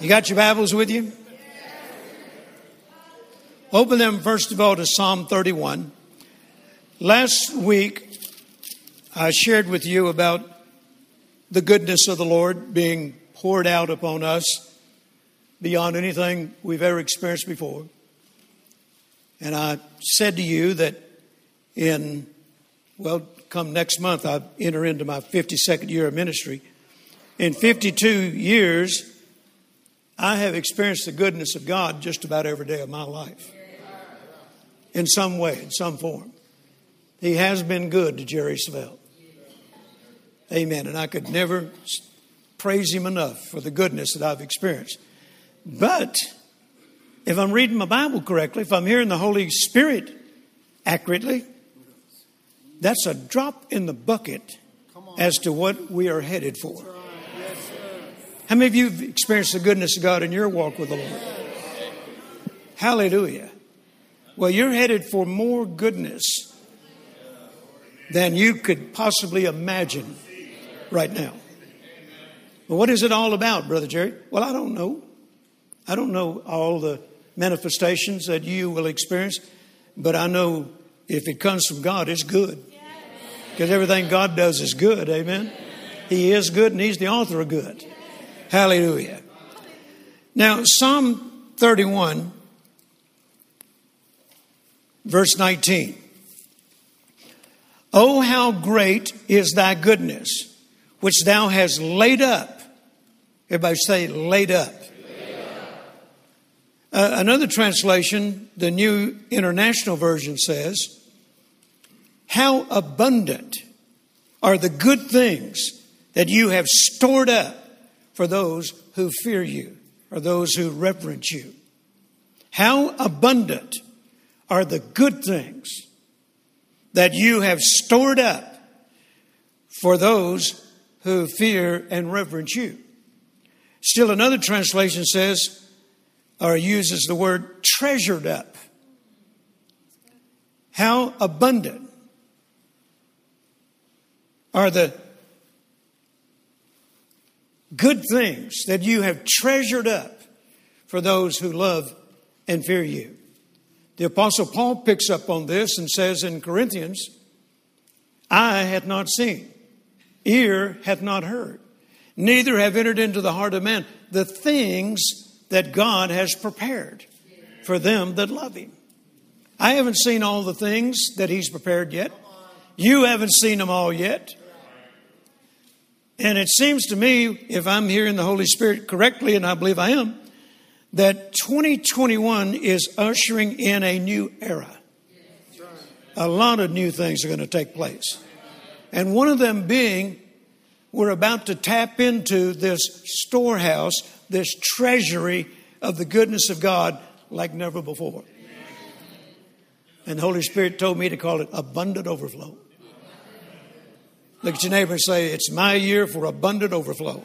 You got your Bibles with you? Open them first of all to Psalm 31. Last week, I shared with you about the goodness of the Lord being poured out upon us beyond anything we've ever experienced before. And I said to you that in, well, come next month, I enter into my 52nd year of ministry. In 52 years, I have experienced the goodness of God just about every day of my life. In some way, in some form. He has been good to Jerry Savelle. Amen. And I could never praise him enough for the goodness that I've experienced. But if I'm reading my Bible correctly, if I'm hearing the Holy Spirit accurately, that's a drop in the bucket as to what we are headed for. How many of you have experienced the goodness of God in your walk with the Lord? Hallelujah. Well, you're headed for more goodness than you could possibly imagine right now. But what is it all about, Brother Jerry? Well, I don't know. I don't know all the manifestations that you will experience, but I know if it comes from God, it's good. Because everything God does is good, amen? He is good and He's the author of good. Hallelujah. Now, Psalm 31, verse 19. Oh, how great is thy goodness, which thou hast laid up. Everybody say, laid up. Uh, another translation, the New International Version says, how abundant are the good things that you have stored up for those who fear you or those who reverence you. How abundant are the good things that you have stored up for those who fear and reverence you. Still, another translation says, or uses the word treasured up. How abundant are the good things that you have treasured up for those who love and fear you. The Apostle Paul picks up on this and says in Corinthians, Eye hath not seen, ear hath not heard, neither have entered into the heart of man the things that God has prepared for them that love him. I haven't seen all the things that he's prepared yet. You haven't seen them all yet. And it seems to me, if I'm hearing the Holy Spirit correctly, and I believe I am, that 2021 is ushering in a new era. A lot of new things are going to take place. And one of them being, we're about to tap into this storehouse, this treasury of the goodness of God like never before. And the Holy Spirit told me to call it abundant overflow. Look at your neighbor and say, It's my year for abundant overflow.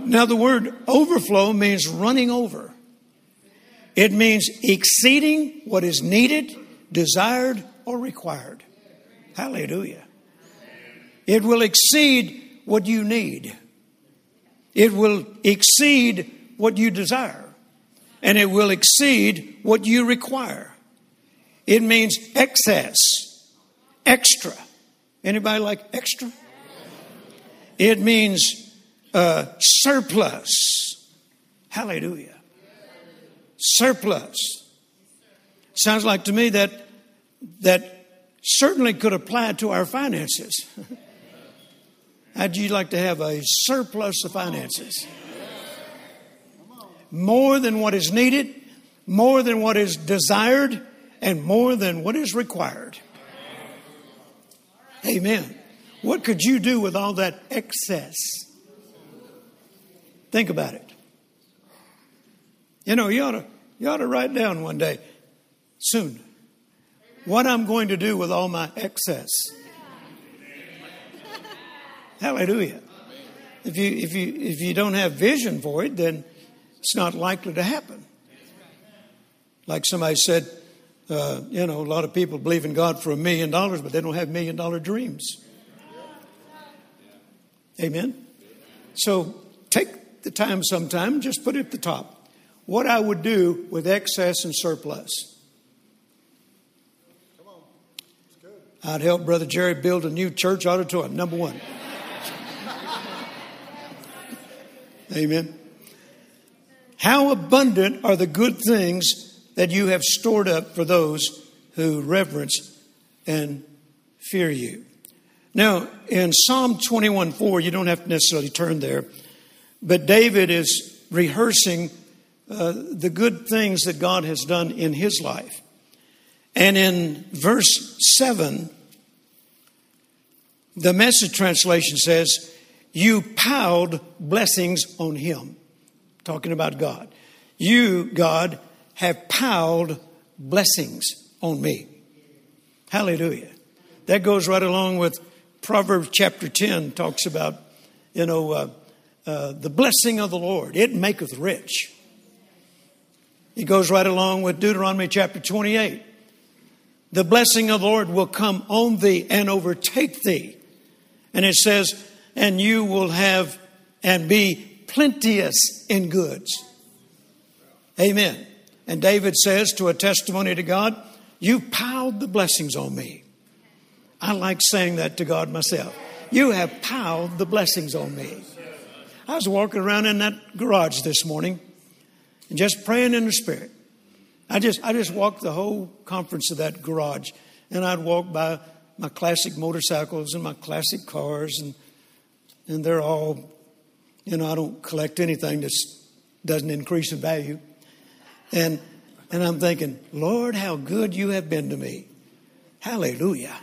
Now, the word overflow means running over. It means exceeding what is needed, desired, or required. Hallelujah. It will exceed what you need. It will exceed what you desire. And it will exceed what you require. It means excess extra. Anybody like extra? It means uh, surplus. Hallelujah. Surplus. Sounds like to me that that certainly could apply to our finances. How'd you like to have a surplus of finances? More than what is needed, more than what is desired, and more than what is required. Amen. What could you do with all that excess? Think about it. You know, you ought to, you ought to write down one day, soon, what I'm going to do with all my excess. Hallelujah. If you, if, you, if you don't have vision for it, then it's not likely to happen. Like somebody said, uh, you know, a lot of people believe in God for a million dollars, but they don't have million dollar dreams. Amen. So take the time sometime, just put it at the top. What I would do with excess and surplus. I'd help Brother Jerry build a new church auditorium, number one. Amen. How abundant are the good things that you have stored up for those who reverence and fear you. Now, in Psalm 21 4, you don't have to necessarily turn there, but David is rehearsing uh, the good things that God has done in his life. And in verse 7, the message translation says, You piled blessings on him. Talking about God. You, God, have piled blessings on me. Hallelujah. That goes right along with Proverbs chapter 10, talks about, you know, uh, uh, the blessing of the Lord. It maketh rich. It goes right along with Deuteronomy chapter 28. The blessing of the Lord will come on thee and overtake thee. And it says, and you will have and be plenteous in goods. Amen. And David says to a testimony to God, You piled the blessings on me. I like saying that to God myself. You have piled the blessings on me. I was walking around in that garage this morning and just praying in the spirit. I just I just walked the whole conference of that garage and I'd walk by my classic motorcycles and my classic cars and and they're all you know I don't collect anything that doesn't increase in value. And and I'm thinking, Lord, how good you have been to me. Hallelujah.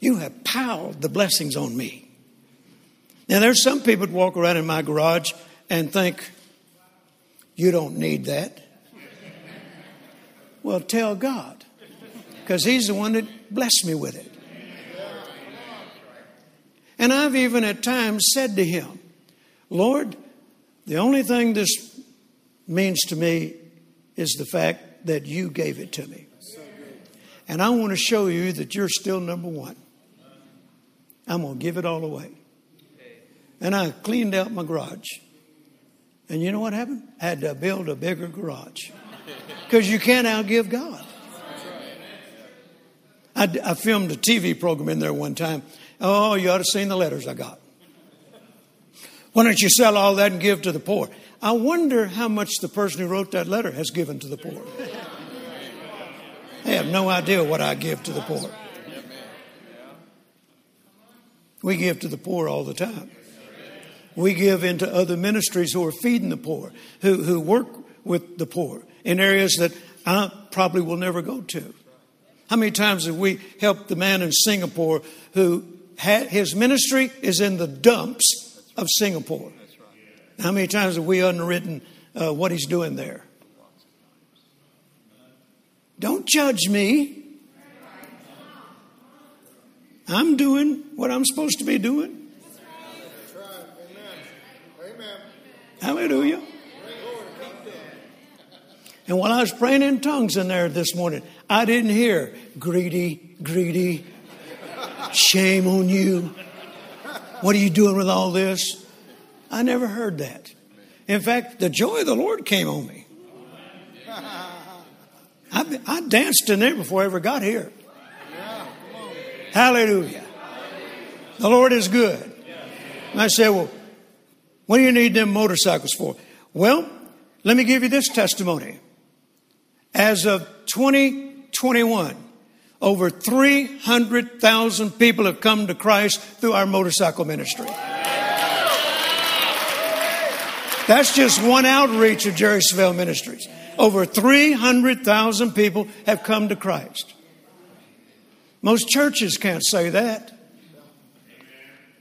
You have piled the blessings on me. Now, there's some people that walk around in my garage and think, you don't need that. Well, tell God, because He's the one that blessed me with it. And I've even at times said to Him, Lord, the only thing this means to me is the fact that you gave it to me. And I want to show you that you're still number one. I'm going to give it all away. And I cleaned out my garage. And you know what happened? I had to build a bigger garage. Because you can't outgive God. I, filmed a TV program in there one time. Oh, you ought to have seen the letters I got. Why don't you sell all that and give to the poor? I wonder how much the person who wrote that letter has given to the poor. I have no idea what I give to the poor. We give to the poor all the time. We give into other ministries who are feeding the poor, who, who work with the poor in areas that I probably will never go to. How many times have we helped the man in Singapore who had, his ministry is in the dumps of Singapore? How many times have we underwritten uh, what he's doing there? Don't judge me. I'm doing what I'm supposed to be doing. Hallelujah. And while I was praying in tongues in there this morning, I didn't hear greedy, greedy, shame on you. What are you doing with all this? I never heard that. In fact, the joy of the Lord came on me. I, I danced in there before I ever got here. Hallelujah. The Lord is good. And I said, Well, what do you need them motorcycles for? Well, let me give you this testimony. As of 2021, over 300,000 people have come to Christ through our motorcycle ministry. That's just one outreach of Jerry Savelle Ministries. Over 300,000 people have come to Christ. Most churches can't say that.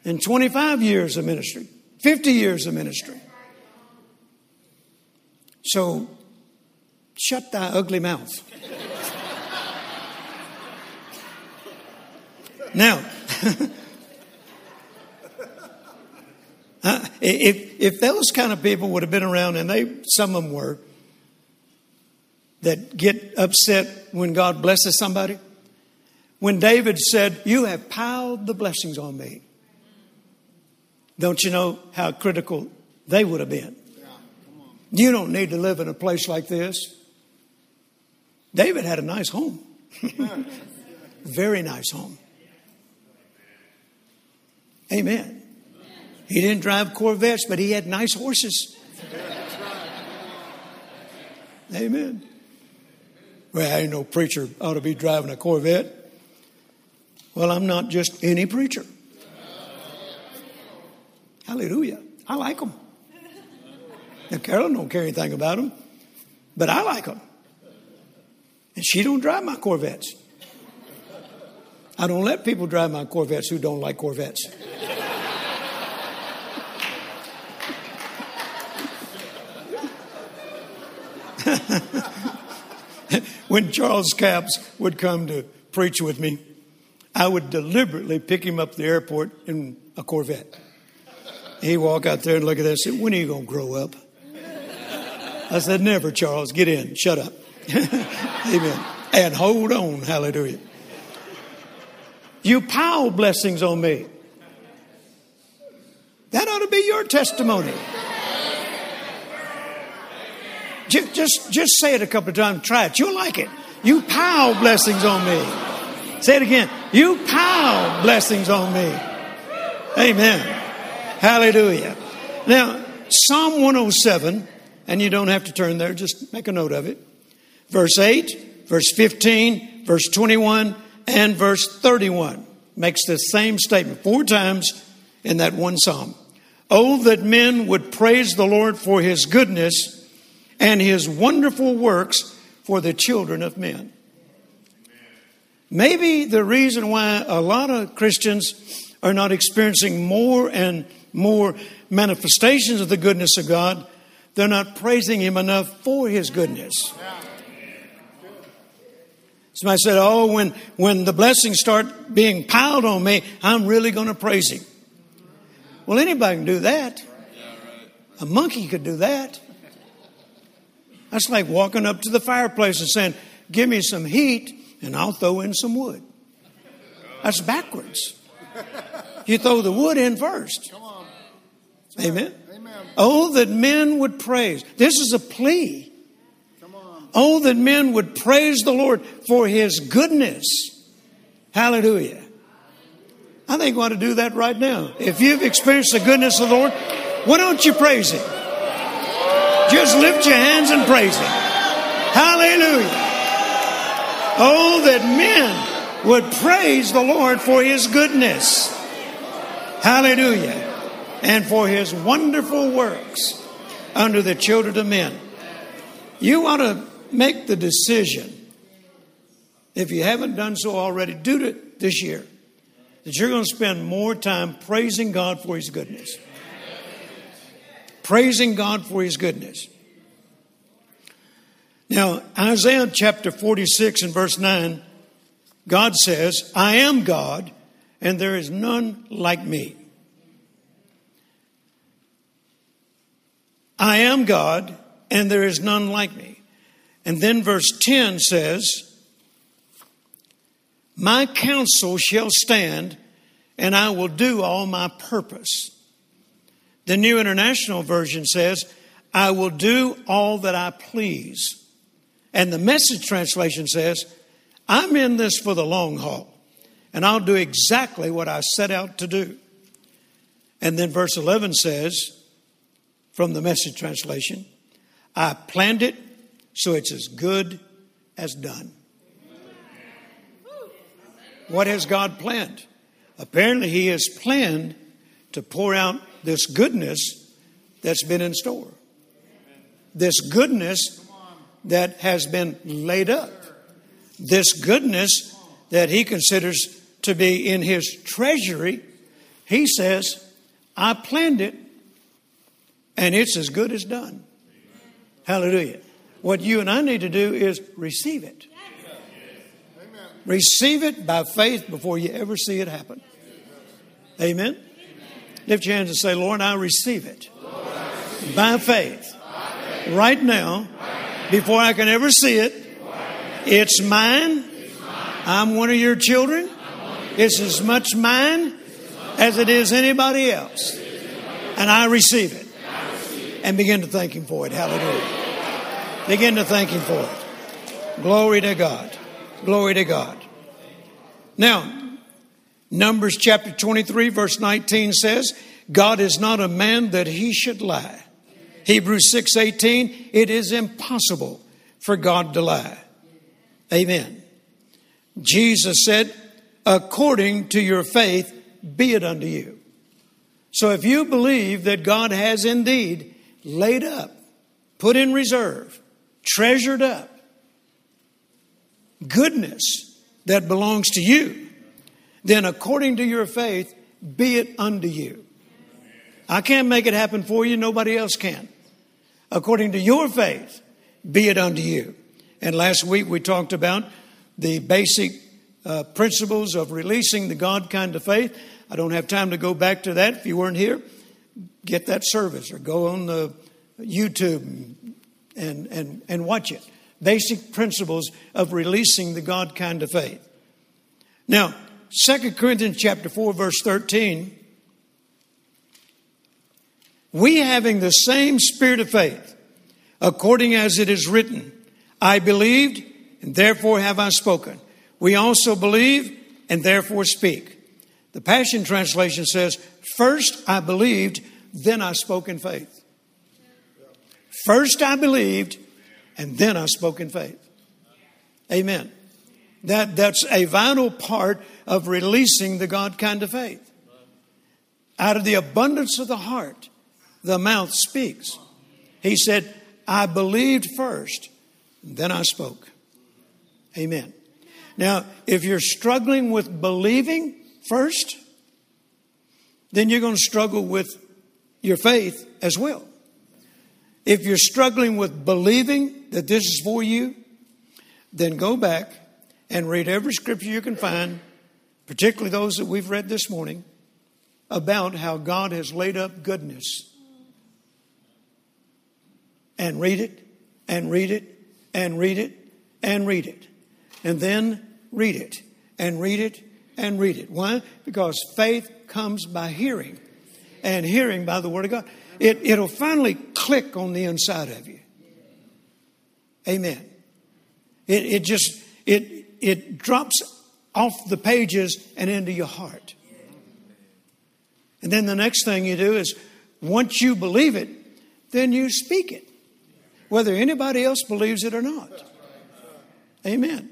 In 25 years of ministry, 50 years of ministry. So, shut thy ugly mouth. now, if, if those kind of people would have been around, and they some of them were, that get upset when God blesses somebody, when David said, You have piled the blessings on me. Don't you know how critical they would have been. You don't need to live in a place like this. David had a nice home, very nice home. Amen. He didn't drive Corvettes, but he had nice horses. Amen. Well, ain't no preacher ought to be driving a Corvette. Well, I'm not just any preacher. Hallelujah. I like them. Now, Carolyn don't care anything about them, but I like them. And she don't drive my Corvettes. I don't let people drive my Corvettes who don't like Corvettes. when Charles Capps would come to preach with me, I would deliberately pick him up the airport in a Corvette. He'd walk out there and look at that and say, When are you going to grow up? I said, Never, Charles. Get in. Shut up. Amen. And hold on. Hallelujah. You pile blessings on me. That ought to be your testimony. Just, just, just say it a couple of times. Try it. You'll like it. You pile blessings on me. Say it again. You pile blessings on me. Amen. Hallelujah. Now, Psalm 107, and you don't have to turn there, just make a note of it. Verse 8, verse 15, verse 21, and verse 31 makes the same statement four times in that one psalm. Oh, that men would praise the Lord for his goodness and his wonderful works for the children of men. Maybe the reason why a lot of Christians are not experiencing more and more manifestations of the goodness of God, they're not praising him enough for his goodness. Somebody said, Oh, when, when the blessings start being piled on me, I'm really going to praise him. Well, anybody can do that. A monkey could do that. That's like walking up to the fireplace and saying, Give me some heat and I'll throw in some wood. That's backwards. You throw the wood in first. Amen. Oh, that men would praise. This is a plea. Oh, that men would praise the Lord for his goodness. Hallelujah. I think we ought to do that right now. If you've experienced the goodness of the Lord, why don't you praise him? Just lift your hands and praise him. Hallelujah. Oh, that men would praise the Lord for his goodness. Hallelujah. And for his wonderful works under the children of men. You ought to make the decision, if you haven't done so already, do it this year, that you're going to spend more time praising God for His goodness. Praising God for His goodness. Now, Isaiah chapter 46 and verse 9, God says, I am God, and there is none like me. I am God, and there is none like me. And then verse 10 says, My counsel shall stand, and I will do all my purpose. The New International Version says, I will do all that I please. And the message translation says, I'm in this for the long haul, and I'll do exactly what I set out to do. And then verse 11 says, from the message translation, I planned it so it's as good as done. What has God planned? Apparently, He has planned to pour out this goodness that's been in store. This goodness that has been laid up. This goodness that He considers to be in His treasury. He says, I planned it and it's as good as done. Hallelujah. What you and I need to do is receive it. Receive it by faith before you ever see it happen. Amen. Lift your hands and say, Lord, I receive it by faith right now before I can ever see it. It's mine. I'm one of your children. It's as much mine as it is anybody else. And I receive it. and begin to thank Him for it. Hallelujah. Begin to thank Him for it. Glory to God. Glory to God. Now, Numbers chapter 23, verse 19 says, God is not a man that he should lie. Hebrews 6 18, it is impossible for God to lie. Amen. Jesus said, according to your faith, be it unto you. So if you believe that God has indeed laid up, put in reserve, treasured up goodness that belongs to you, then according to your faith, be it unto you. I can't make it happen for you, nobody else can. According to your faith, be it unto you. And last week we talked about the basic uh, principles of releasing the God kind of faith. I don't have time to go back to that. If you weren't here, get that service or go on the YouTube and, and, and watch it. Basic principles of releasing the God kind of faith. Now, 2 Corinthians chapter 4, verse 13. We having the same spirit of faith, according as it is written, I believed, and therefore have I spoken. We also believe, and therefore speak. The Passion Translation says, First I believed, then I spoke in faith. First I believed, and then I spoke in faith. Amen. That, that's a vital part of releasing the God kind of faith. Out of the abundance of the heart, the mouth speaks. He said, I believed first, then I spoke. Amen. Now, if you're struggling with believing first, then you're going to struggle with your faith as well. If you're struggling with believing that this is for you, then go back and read every scripture you can find, particularly those that we've read this morning, about how God has laid up goodness. And read it, and read it, and read it, and read it. And then read it, and read it, and read it. Why? Because faith comes by hearing, and hearing by the Word of God. It, it'll finally click on the inside of you. Amen. It, it just, it, it drops off the pages and into your heart. And then the next thing you do is once you believe it, then you speak it, whether anybody else believes it or not. Amen.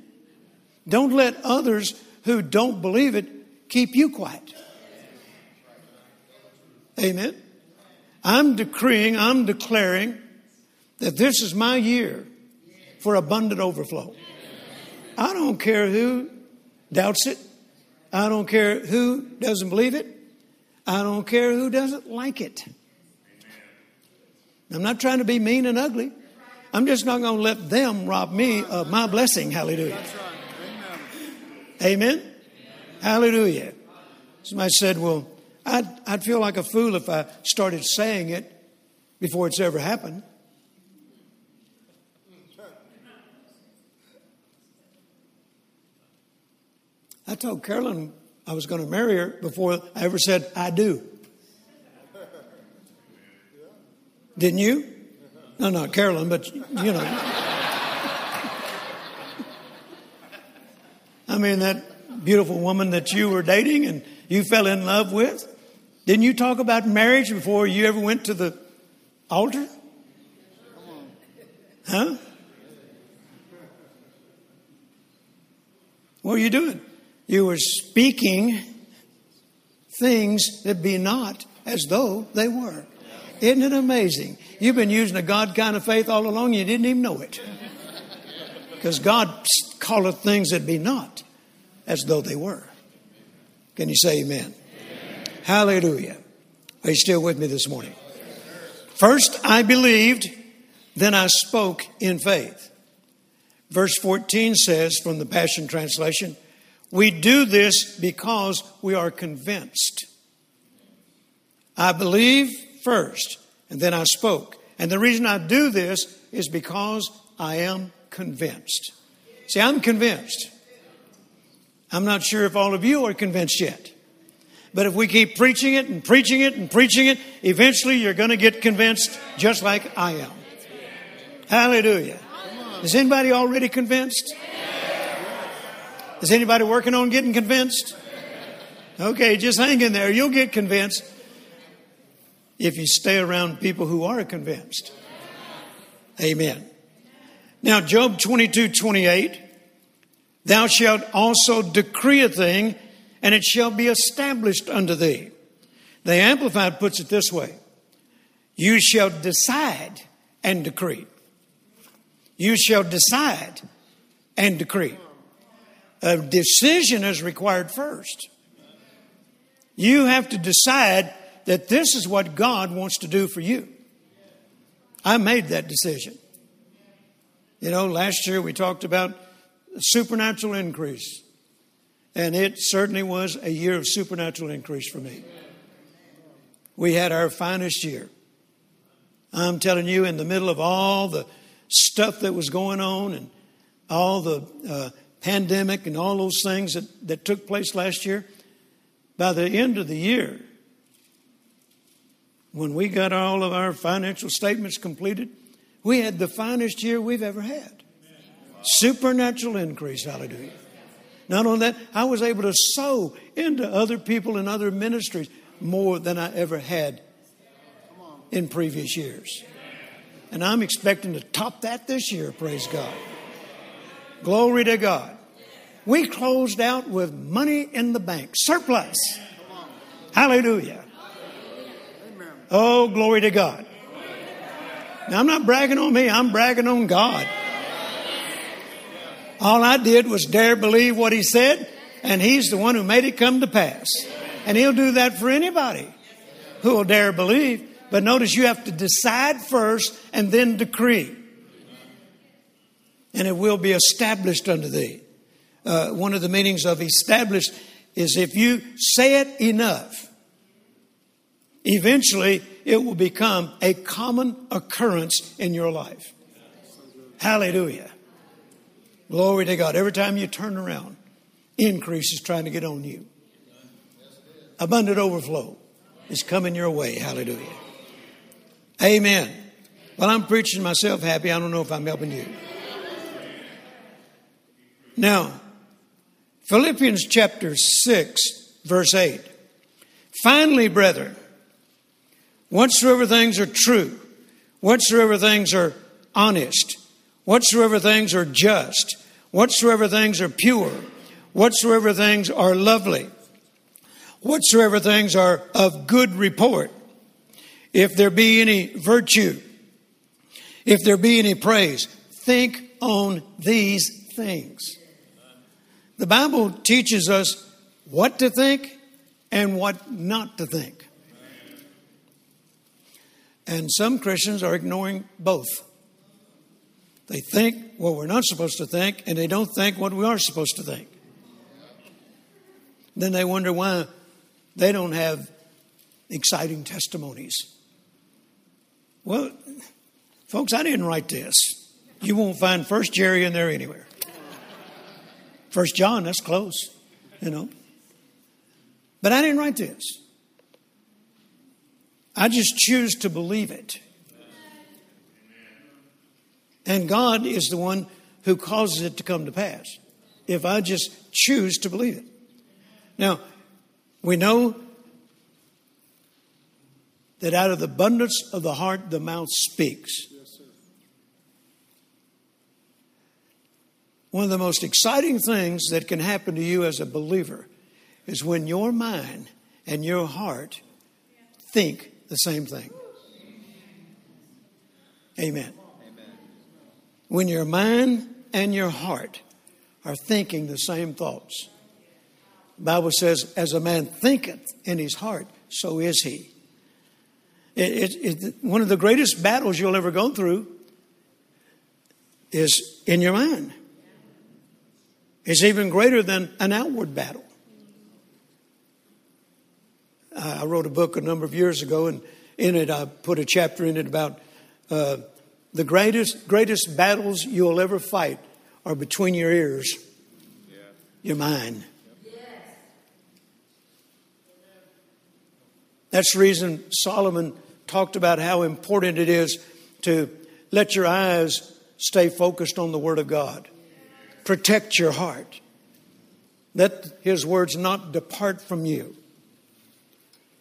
Don't let others who don't believe it keep you quiet. Amen. I'm decreeing, I'm declaring that this is my year for abundant overflow. I don't care who doubts it. I don't care who doesn't believe it. I don't care who doesn't like it. I'm not trying to be mean and ugly. I'm just not going to let them rob me of my blessing. Hallelujah. Amen. Hallelujah. Somebody said, Well, I'd, I'd feel like a fool if I started saying it before it's ever happened. I told Carolyn I was going to marry her before I ever said, I do. Didn't you? No, not Carolyn, but you know. I mean, that beautiful woman that you were dating and you fell in love with. Didn't you talk about marriage before you ever went to the altar? Huh? What were you doing? You were speaking things that be not as though they were. Isn't it amazing? You've been using a God kind of faith all along, you didn't even know it. Because God calleth things that be not as though they were. Can you say amen? amen? Hallelujah. Are you still with me this morning? First, I believed, then I spoke in faith. Verse 14 says from the Passion Translation, we do this because we are convinced. I believe first, and then I spoke. And the reason I do this is because I am convinced. See, I'm convinced. I'm not sure if all of you are convinced yet. But if we keep preaching it and preaching it and preaching it, eventually you're going to get convinced just like I am. Hallelujah. Is anybody already convinced? Is anybody working on getting convinced? Okay, just hang in there. You'll get convinced if you stay around people who are convinced. Amen. Now, Job 22 28, thou shalt also decree a thing, and it shall be established unto thee. The Amplified puts it this way You shall decide and decree. You shall decide and decree. A decision is required first. You have to decide that this is what God wants to do for you. I made that decision. You know, last year we talked about supernatural increase, and it certainly was a year of supernatural increase for me. We had our finest year. I'm telling you, in the middle of all the stuff that was going on and all the uh, pandemic and all those things that, that took place last year, by the end of the year, when we got all of our financial statements completed, we had the finest year we've ever had. Supernatural increase, hallelujah. Not only that, I was able to sow into other people and other ministries more than I ever had in previous years. And I'm expecting to top that this year, praise God. Glory to God. We closed out with money in the bank, surplus. Hallelujah. Oh, glory to God. Now, I'm not bragging on me, I'm bragging on God. All I did was dare believe what He said, and He's the one who made it come to pass. And He'll do that for anybody who will dare believe. But notice you have to decide first and then decree. And it will be established unto thee. Uh, one of the meanings of established is if you say it enough, eventually it will become a common occurrence in your life. Hallelujah. Glory to God. Every time you turn around, increase is trying to get on you. Abundant overflow is coming your way. Hallelujah. Amen. Well, I'm preaching myself happy. I don't know if I'm helping you. Now, Philippians chapter 6, verse 8. Finally, brethren, whatsoever things are true, whatsoever things are honest, whatsoever things are just, whatsoever things are pure, whatsoever things are lovely, whatsoever things are of good report, if there be any virtue, if there be any praise, think on these things. The Bible teaches us what to think and what not to think. And some Christians are ignoring both. They think what we're not supposed to think, and they don't think what we are supposed to think. Then they wonder why they don't have exciting testimonies. Well, folks, I didn't write this. You won't find First Jerry in there anywhere. First John, that's close, you know. But I didn't write this. I just choose to believe it. And God is the one who causes it to come to pass. If I just choose to believe it. Now, we know that out of the abundance of the heart, the mouth speaks. One of the most exciting things that can happen to you as a believer is when your mind and your heart think the same thing. Amen. When your mind and your heart are thinking the same thoughts. Bible says, as a man thinketh in his heart, so is he. It, it, it, one of the greatest battles you'll ever go through is in your mind. It's even greater than an outward battle. I wrote a book a number of years ago, and in it I put a chapter in it about uh, the greatest greatest battles you'll ever fight are between your ears, yeah. your mind. That's the reason Solomon talked about how important it is to let your eyes stay focused on the Word of God. Protect your heart. Let His words not depart from you.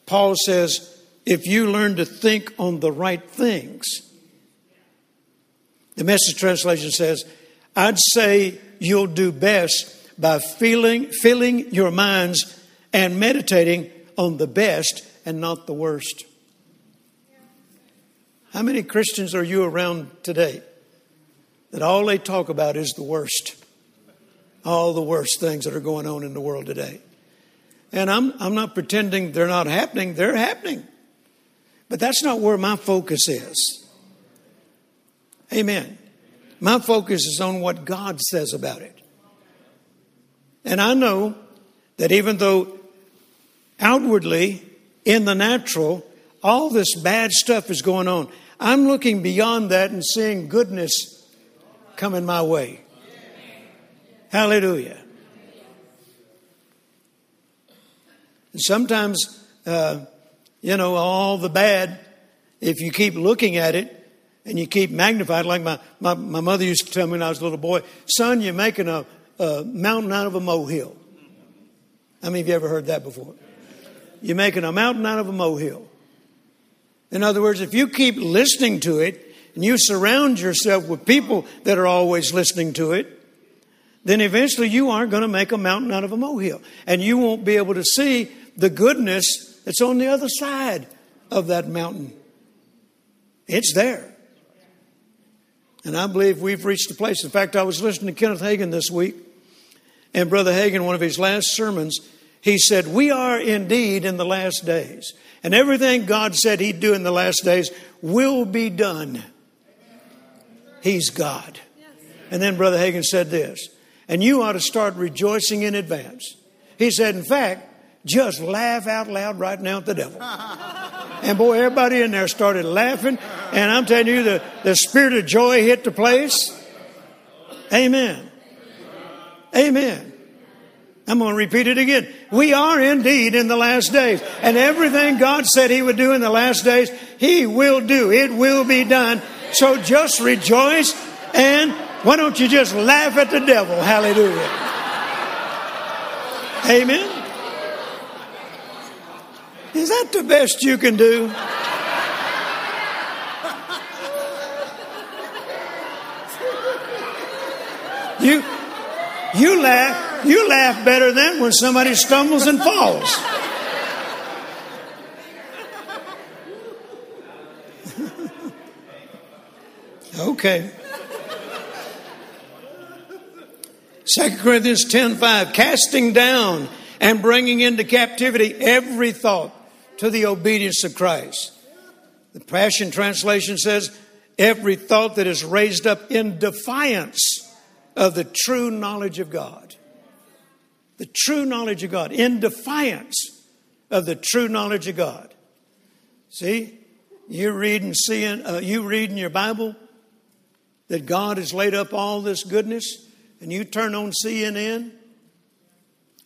Paul says, if you learn to think on the right things, the message translation says, I'd say you'll do best by feeling, filling your minds and meditating on the best and not the worst. How many Christians are you around today that all they talk about is the worst? All the worst things that are going on in the world today. And I'm, I'm not pretending they're not happening, they're happening. But that's not where my focus is. Amen. My focus is on what God says about it. And I know that even though outwardly, in the natural, all this bad stuff is going on, I'm looking beyond that and seeing goodness coming my way. Hallelujah. And sometimes, uh, you know, all the bad, if you keep looking at it and you keep magnifying, like my, my, my mother used to tell me when I was a little boy, son, you're making a, a mountain out of a molehill. How many of you ever heard that before? You're making a mountain out of a molehill. In other words, if you keep listening to it and you surround yourself with people that are always listening to it, then eventually you aren't going to make a mountain out of a molehill. And you won't be able to see the goodness that's on the other side of that mountain. It's there. And I believe we've reached a place. In fact, I was listening to Kenneth Hagin this week, and Brother Hagin, one of his last sermons, he said, We are indeed in the last days. And everything God said He'd do in the last days will be done. He's God. And then Brother Hagin said this, and you ought to start rejoicing in advance. He said, In fact, just laugh out loud right now at the devil. And boy, everybody in there started laughing. And I'm telling you, the, the spirit of joy hit the place. Amen. Amen. I'm going to repeat it again. We are indeed in the last days. And everything God said He would do in the last days, He will do. It will be done. So just rejoice and why don't you just laugh at the devil? Hallelujah. Amen. Is that the best you can do? You, you laugh, you laugh better than when somebody stumbles and falls. okay. 2 Corinthians 10 5, casting down and bringing into captivity every thought to the obedience of Christ. The Passion Translation says, every thought that is raised up in defiance of the true knowledge of God. The true knowledge of God, in defiance of the true knowledge of God. See, you read and seeing, uh, you read in your Bible that God has laid up all this goodness, and you turn on CNN,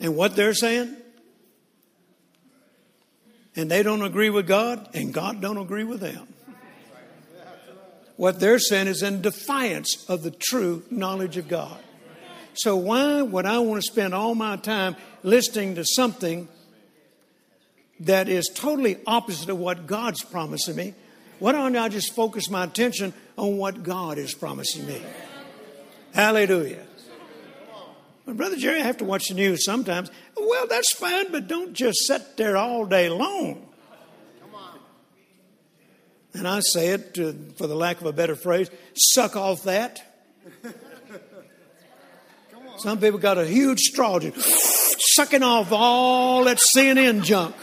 and what they're saying, and they don't agree with God, and God don't agree with them. What they're saying is in defiance of the true knowledge of God. So why would I want to spend all my time listening to something that is totally opposite of what God's promising me? Why don't I just focus my attention on what God is promising me? Hallelujah. But Brother Jerry, I have to watch the news sometimes. Well, that's fine, but don't just sit there all day long. And I say it, to, for the lack of a better phrase, suck off that. Some people got a huge straw just sucking off all that CNN junk.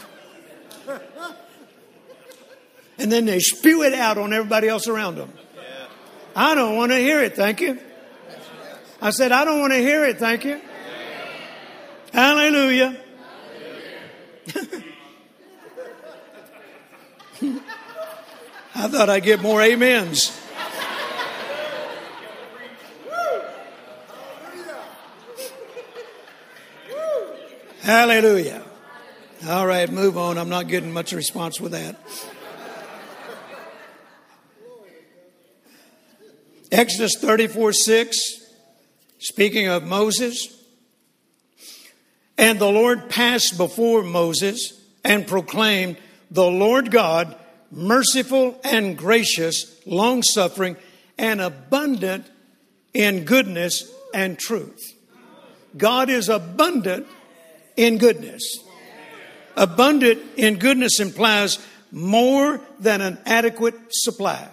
And then they spew it out on everybody else around them. I don't want to hear it, thank you. I said, I don't want to hear it, thank you. Hallelujah. I thought I'd get more amens. Hallelujah. All right, move on. I'm not getting much response with that. Exodus 34 6, speaking of Moses. And the Lord passed before Moses and proclaimed, The Lord God, merciful and gracious, long suffering, and abundant in goodness and truth. God is abundant in goodness. Abundant in goodness implies more than an adequate supply.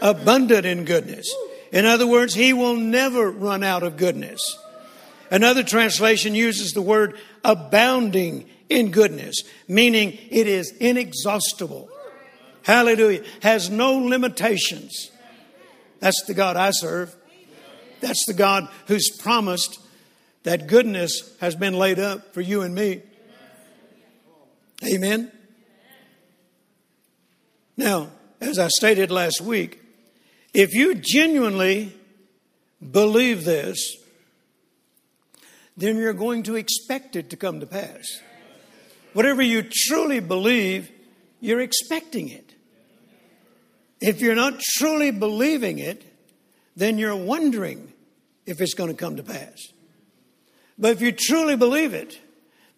Abundant in goodness. In other words, He will never run out of goodness. Another translation uses the word abounding in goodness, meaning it is inexhaustible. Hallelujah. Has no limitations. That's the God I serve. That's the God who's promised that goodness has been laid up for you and me. Amen. Now, as I stated last week, if you genuinely believe this, then you're going to expect it to come to pass. Whatever you truly believe, you're expecting it. If you're not truly believing it, then you're wondering if it's going to come to pass. But if you truly believe it,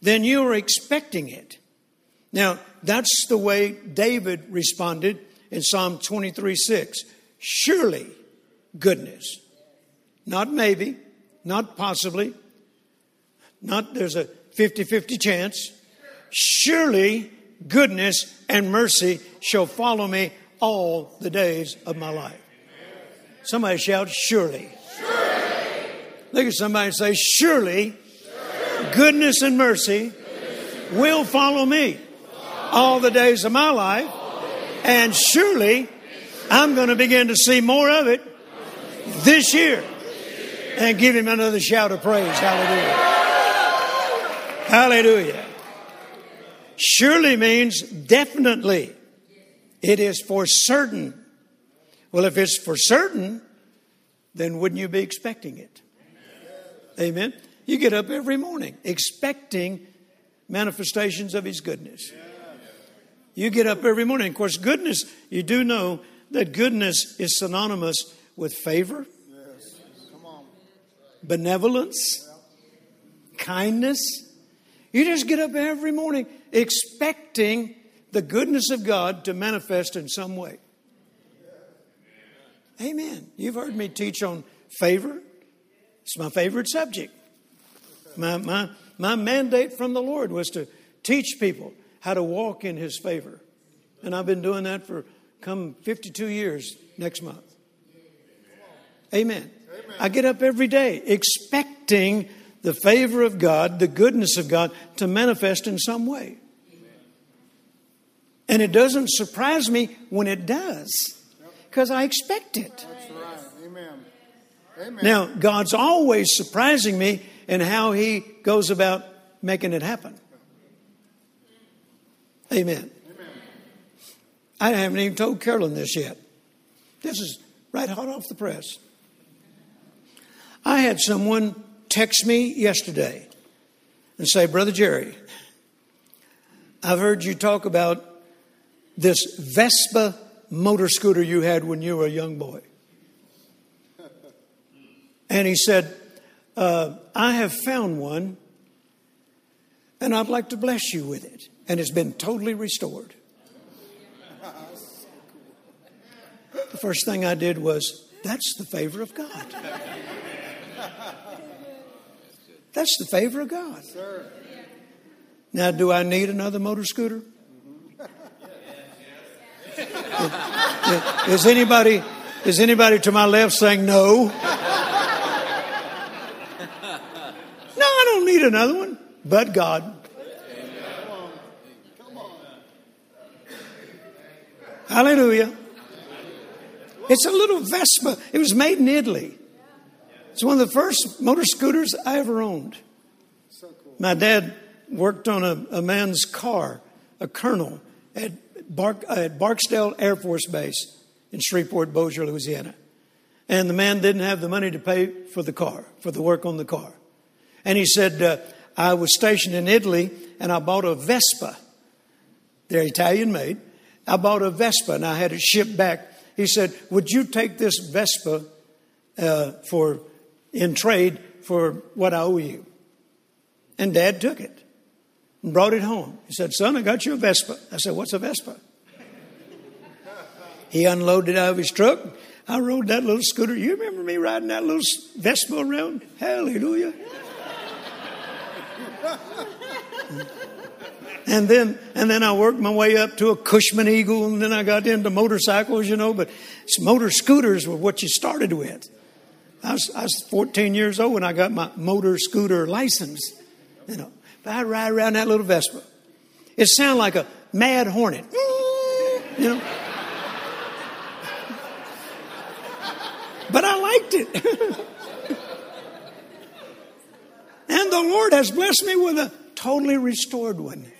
then you are expecting it. Now, that's the way David responded in Psalm 23 6. Surely goodness. Not maybe, not possibly, not there's a 50 50 chance. Surely goodness and mercy shall follow me all the days of my life. Somebody shout, surely. Look at somebody and say, surely. goodness and mercy will follow me all the days of my life. And surely I'm going to begin to see more of it this year. And give him another shout of praise. Hallelujah. Hallelujah. Surely means definitely. It is for certain. Well, if it's for certain, then wouldn't you be expecting it? Amen. You get up every morning expecting manifestations of His goodness. You get up every morning. Of course, goodness, you do know that goodness is synonymous with favor, benevolence, kindness you just get up every morning expecting the goodness of God to manifest in some way. Amen. You've heard me teach on favor. It's my favorite subject. My, my, my mandate from the Lord was to teach people how to walk in His favor. And I've been doing that for come 52 years next month. Amen. Amen. I get up every day expecting the favor of God, the goodness of God to manifest in some way. And it doesn't surprise me when it does, because I expect it. That's right. Amen. Amen. Now, God's always surprising me in how He goes about making it happen. Amen. I haven't even told Carolyn this yet. This is right hot off the press. I had someone text me yesterday and say, Brother Jerry, I've heard you talk about this Vespa motor scooter you had when you were a young boy. And he said, uh, I have found one and I'd like to bless you with it. And it's been totally restored. First thing I did was, that's the favor of God. That's the favor of God. Now, do I need another motor scooter? is, anybody is anybody to my left saying no? No, I don't need another one, but God. Hallelujah. It's a little Vespa. It was made in Italy. It's one of the first motor scooters I ever owned. My dad worked on a, a, man's car, a colonel, at, Bark, at Barksdale Air Force Base in Shreveport, Bossier, Louisiana. And the man didn't have the money to pay for the car, for the work on the car. And he said, uh, I was stationed in Italy and I bought a Vespa. They're Italian made. I bought a Vespa and I had it shipped back. He said, Would you take this Vespa uh, for in trade for what I owe you? And dad took it and brought it home. He said, Son, I got you a Vespa. I said, What's a Vespa? he unloaded out of his truck. I rode that little scooter. You remember me riding that little Vespa around? Hallelujah. and then and then I worked my way up to a Cushman Eagle, and then I got into motorcycles, you know. But motor scooters were what you started with. I was, I was 14 years old when I got my motor scooter license, you know. But I'd ride around that little Vespa. It sounded like a mad hornet, you know. but I liked it. and the Lord has blessed me with a totally restored one.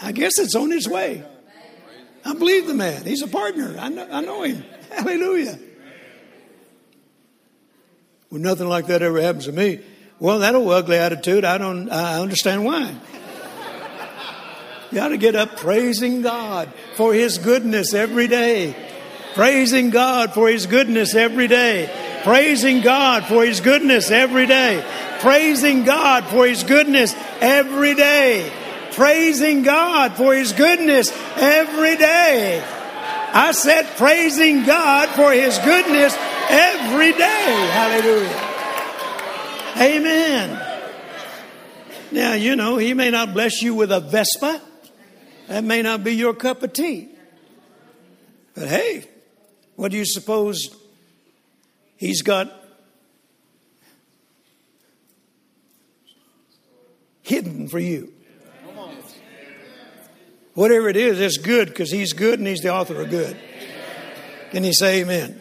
I guess it's on its way. I believe the man. He's a partner. I know, I know him. Hallelujah. Well, nothing like that ever happens to me. Well, that old ugly attitude, I don't, I understand why. You ought to get up praising God for His goodness every day. Praising God for His goodness every day. Praising God for His goodness every day. Praising God for His goodness every day. Praising God for His goodness every day. I said praising God for His goodness every day. Hallelujah. Amen. Now, you know, He may not bless you with a Vespa. That may not be your cup of tea. But hey, what do you suppose He's got hidden for you? Whatever it is, it's good because He's good and He's the author of good. Can you say amen?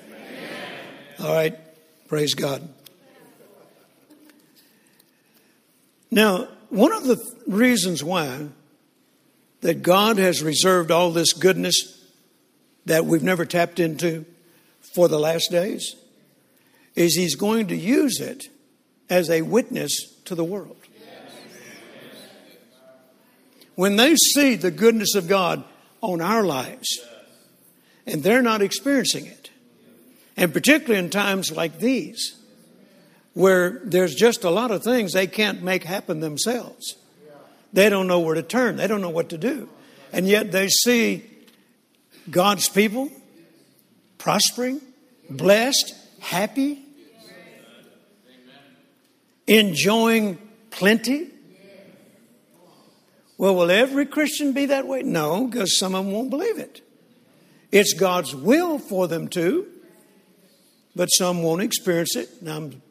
All right. Praise God. Now, one of the reasons why that God has reserved all this goodness that we've never tapped into for the last days is He's going to use it as a witness to the world. When they see the goodness of God on our lives and they're not experiencing it, and particularly in times like these, where there's just a lot of things they can't make happen themselves. They don't know where to turn, they don't know what to do. And yet they see God's people prospering, blessed, happy, enjoying plenty. Well, will every Christian be that way? No, because some of them won't believe it. It's God's will for them to, but some won't experience it, and I'm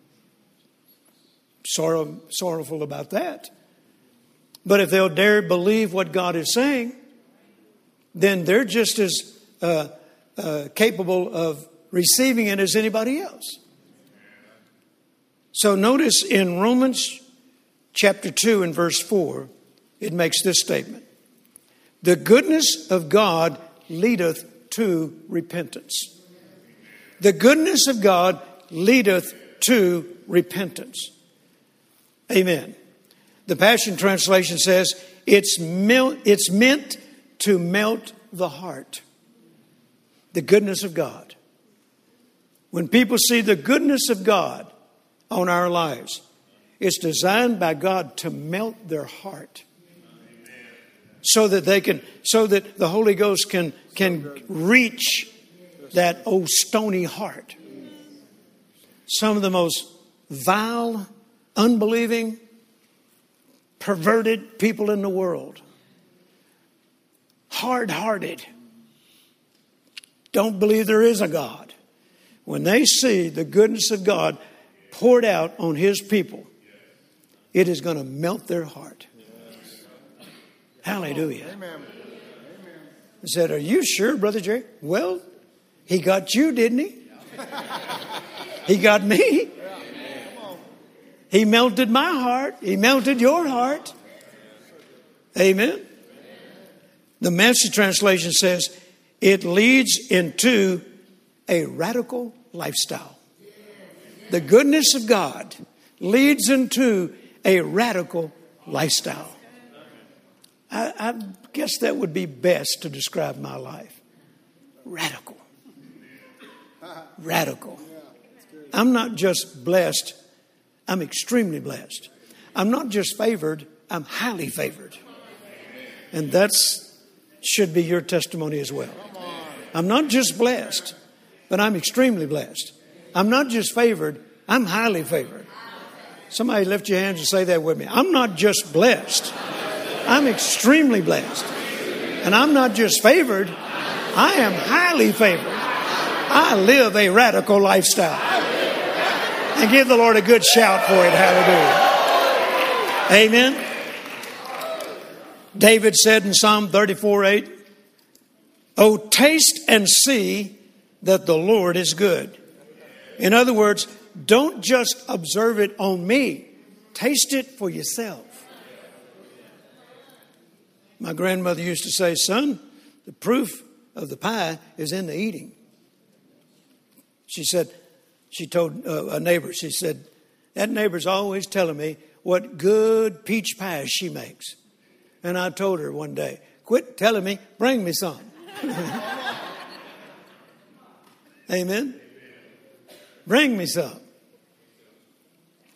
sorrow, sorrowful about that. But if they'll dare believe what God is saying, then they're just as uh, uh, capable of receiving it as anybody else. So notice in Romans chapter 2 and verse 4, it makes this statement The goodness of God leadeth to repentance. The goodness of God leadeth to repentance. Amen. The Passion Translation says it's, mel- it's meant to melt the heart. The goodness of God. When people see the goodness of God on our lives, it's designed by God to melt their heart so that they can so that the holy ghost can can reach that old stony heart. Some of the most vile, unbelieving, perverted people in the world, hard hearted, don't believe there is a God. When they see the goodness of God poured out on His people, it is going to melt their heart. Hallelujah. Amen. I said, Are you sure, Brother Jerry? Well, he got you, didn't he? he got me. He melted my heart. He melted your heart. Amen. The Message translation says it leads into a radical lifestyle. The goodness of God leads into a radical lifestyle. I, I guess that would be best to describe my life. Radical. Radical. I'm not just blessed, I'm extremely blessed. I'm not just favored, I'm highly favored. And that's should be your testimony as well. I'm not just blessed, but I'm extremely blessed. I'm not just favored, I'm highly favored. Somebody lift your hands and say that with me. I'm not just blessed, I'm extremely blessed. And I'm not just favored, I am highly favored. I live a radical lifestyle. And give the Lord a good shout for it. Hallelujah. Amen. David said in Psalm 34 8, Oh, taste and see that the Lord is good. In other words, don't just observe it on me, taste it for yourself. My grandmother used to say, Son, the proof of the pie is in the eating. She said, she told uh, a neighbor, she said, that neighbor's always telling me what good peach pies she makes. And I told her one day, quit telling me, bring me some. Amen. Bring me some.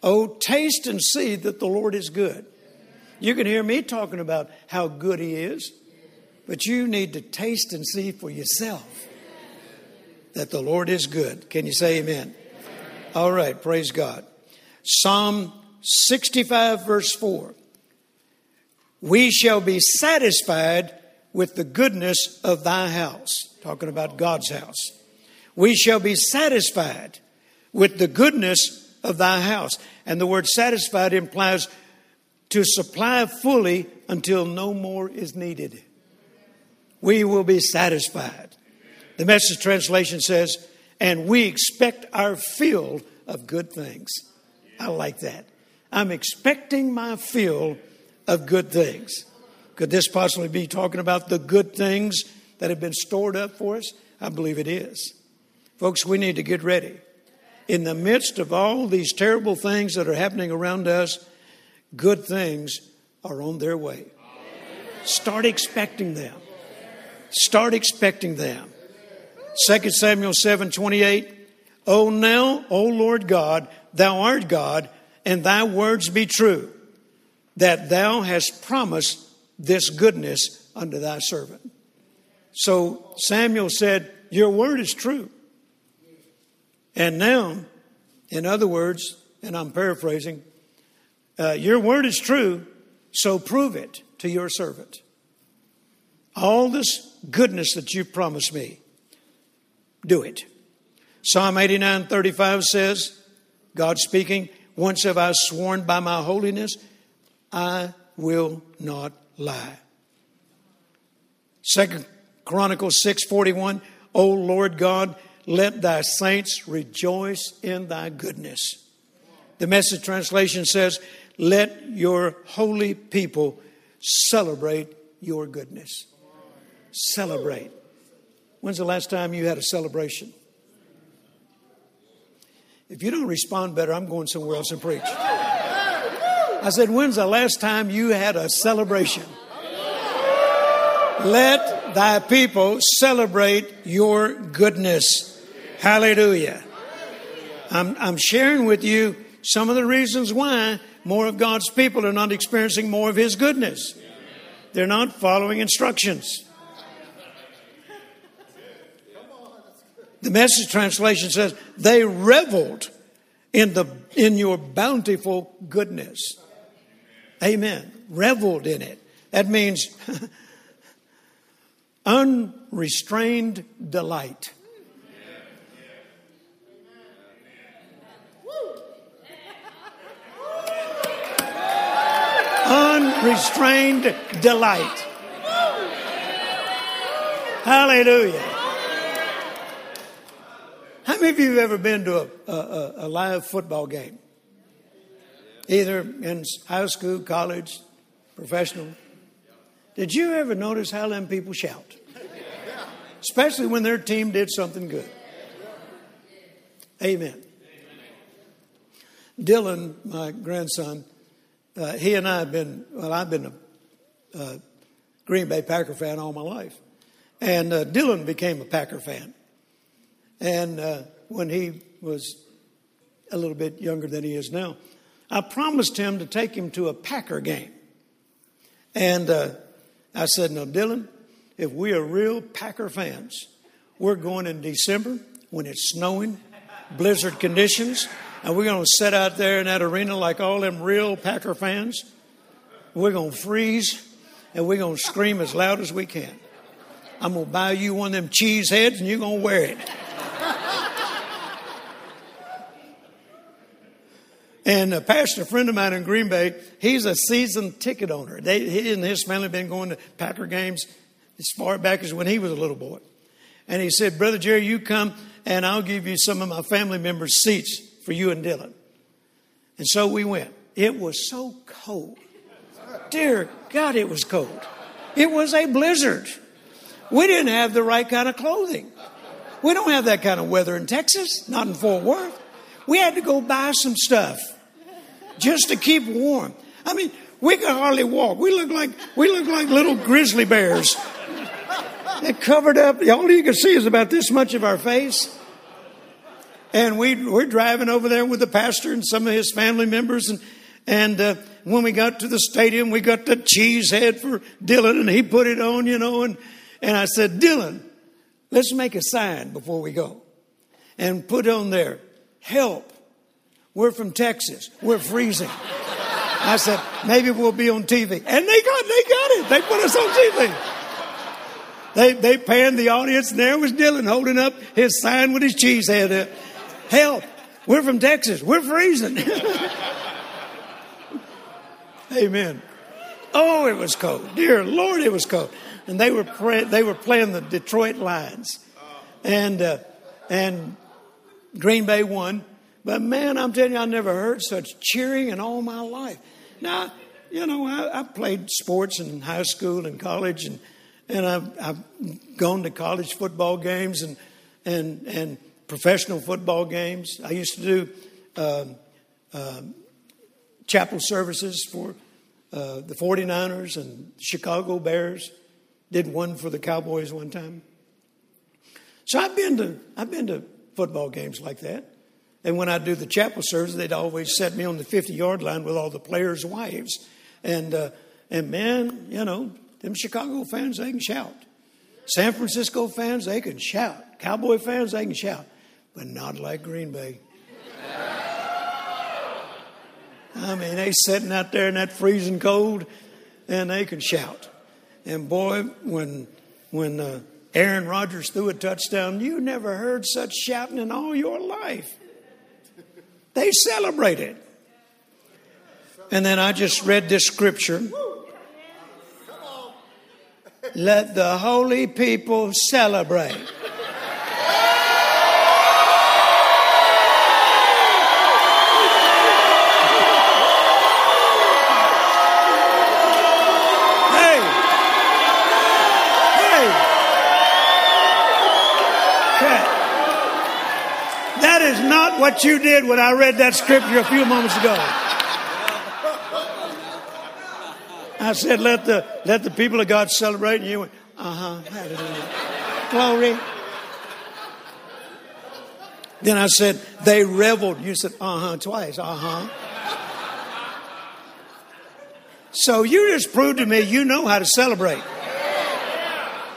Oh, taste and see that the Lord is good. You can hear me talking about how good He is, but you need to taste and see for yourself that the Lord is good. Can you say amen? All right, praise God. Psalm 65, verse 4 we shall be satisfied with the goodness of thy house. Talking about God's house. We shall be satisfied with the goodness of thy house. And the word satisfied implies to supply fully until no more is needed. We will be satisfied. The message translation says, and we expect our fill of good things. I like that. I'm expecting my fill of good things. Could this possibly be talking about the good things that have been stored up for us? I believe it is. Folks, we need to get ready. In the midst of all these terrible things that are happening around us, good things are on their way. Start expecting them. Start expecting them. 2 Samuel 7 28. Oh, now, O Lord God, thou art God, and thy words be true that thou hast promised this goodness unto thy servant. So Samuel said, Your word is true. And now, in other words, and I'm paraphrasing, uh, your word is true, so prove it to your servant. All this goodness that you've promised me, do it. Psalm 89 35 says, God speaking, Once have I sworn by my holiness, I will not lie. Second Chronicles 6:41, O Lord God, let thy saints rejoice in thy goodness. The message translation says, let your holy people celebrate your goodness. Celebrate. When's the last time you had a celebration? If you don't respond better, I'm going somewhere else and preach. I said, When's the last time you had a celebration? Let thy people celebrate your goodness. Hallelujah. I'm, I'm sharing with you some of the reasons why more of God's people are not experiencing more of His goodness. They're not following instructions. The message translation says, they reveled in, the, in your bountiful goodness. Amen. Reveled in it. That means unrestrained delight. Unrestrained delight. Hallelujah. How many of you have ever been to a, a, a live football game? either in high school, college, professional. Did you ever notice how them people shout? Especially when their team did something good. Amen. Dylan, my grandson, uh, he and I have been, well, I've been a Green Bay Packer fan all my life. And uh, Dylan became a Packer fan. And uh, when he was a little bit younger than he is now, I promised him to take him to a Packer game. And uh, I said, No, Dylan, if we are real Packer fans, we're going in December when it's snowing, blizzard conditions, and we're going to sit out there in that arena like all them real Packer fans. We're going to freeze and we're going to scream as loud as we can. I'm going to buy you one of them cheese heads and you're going to wear it. And a pastor, a friend of mine in Green Bay, he's a seasoned ticket owner. They, he and his family have been going to Packer games as far back as when he was a little boy. And he said, Brother Jerry, you come and I'll give you some of my family members' seats for you and Dylan. And so we went. It was so cold. Dear God, it was cold. It was a blizzard. We didn't have the right kind of clothing. We don't have that kind of weather in Texas, not in Fort Worth. We had to go buy some stuff just to keep warm. I mean, we could hardly walk. We look like we look like little grizzly bears. They covered up. All you can see is about this much of our face. And we we're driving over there with the pastor and some of his family members, and and uh, when we got to the stadium, we got the cheese head for Dylan, and he put it on, you know, and and I said, Dylan, let's make a sign before we go, and put on there, help we're from Texas. We're freezing. I said, maybe we'll be on TV. And they got, they got it. They put us on TV. They, they panned the audience, and there was Dylan holding up his sign with his cheese head up. Help. We're from Texas. We're freezing. Amen. Oh, it was cold. Dear Lord, it was cold. And they were, pre- they were playing the Detroit Lions. And, uh, and Green Bay won. But man, I'm telling you, I never heard such cheering in all my life. Now, you know, I, I played sports in high school and college, and and I've, I've gone to college football games and and and professional football games. I used to do um, um, chapel services for uh, the 49ers and Chicago Bears. Did one for the Cowboys one time. So I've been to I've been to football games like that. And when I'd do the chapel service, they'd always set me on the 50 yard line with all the players' wives. And, uh, and man, you know, them Chicago fans, they can shout. San Francisco fans, they can shout. Cowboy fans, they can shout. But not like Green Bay. I mean, they sitting out there in that freezing cold, and they can shout. And boy, when when uh, Aaron Rodgers threw a touchdown, you never heard such shouting in all your life. They celebrated. And then I just read this scripture. Let the holy people celebrate. not what you did when I read that scripture a few moments ago. I said, let the, let the people of God celebrate. And you went, uh huh, hallelujah. Glory. Then I said, they reveled. You said, uh huh, twice, uh huh. So you just proved to me you know how to celebrate.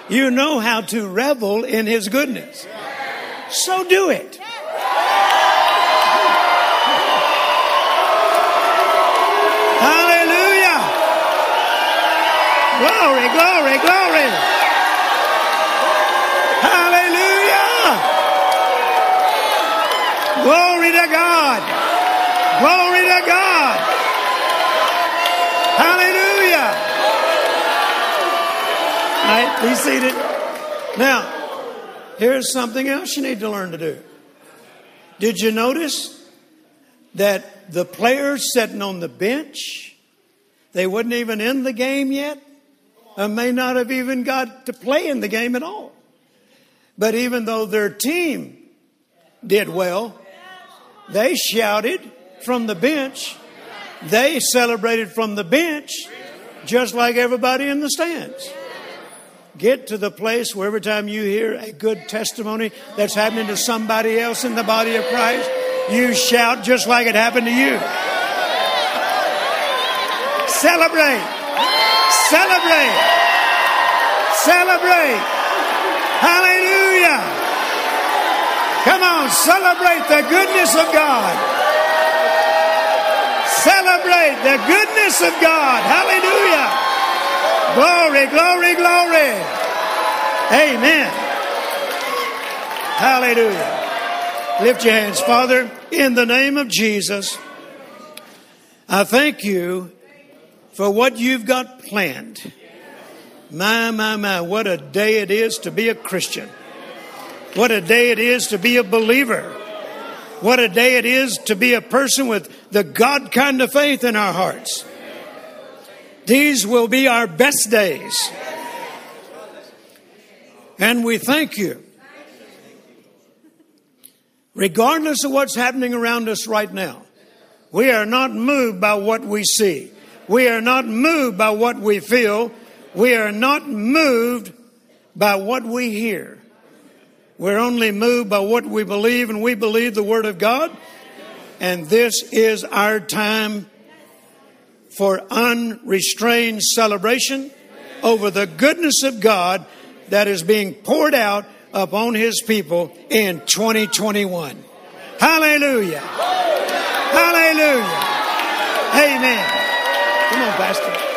You know how to revel in His goodness. So do it. Glory, glory, glory. Hallelujah. Glory to God. Glory to God. Hallelujah. All right, be seated. Now, here's something else you need to learn to do. Did you notice that the players sitting on the bench, they wasn't even in the game yet, or may not have even got to play in the game at all. But even though their team did well, they shouted from the bench, They celebrated from the bench just like everybody in the stands. Get to the place where every time you hear a good testimony that's happening to somebody else in the body of Christ, you shout just like it happened to you. Celebrate! Celebrate! Celebrate! Hallelujah! Come on, celebrate the goodness of God. Celebrate the goodness of God. Hallelujah. Glory, glory, glory. Amen. Hallelujah. Lift your hands, Father, in the name of Jesus. I thank you for what you've got planned. My, my, my, what a day it is to be a Christian. What a day it is to be a believer. What a day it is to be a person with the God kind of faith in our hearts. These will be our best days. And we thank you. Regardless of what's happening around us right now, we are not moved by what we see. We are not moved by what we feel. We are not moved by what we hear. We're only moved by what we believe, and we believe the Word of God. And this is our time for unrestrained celebration over the goodness of God that is being poured out upon His people in 2021. Hallelujah! Hallelujah! Amen. Come on, Pastor.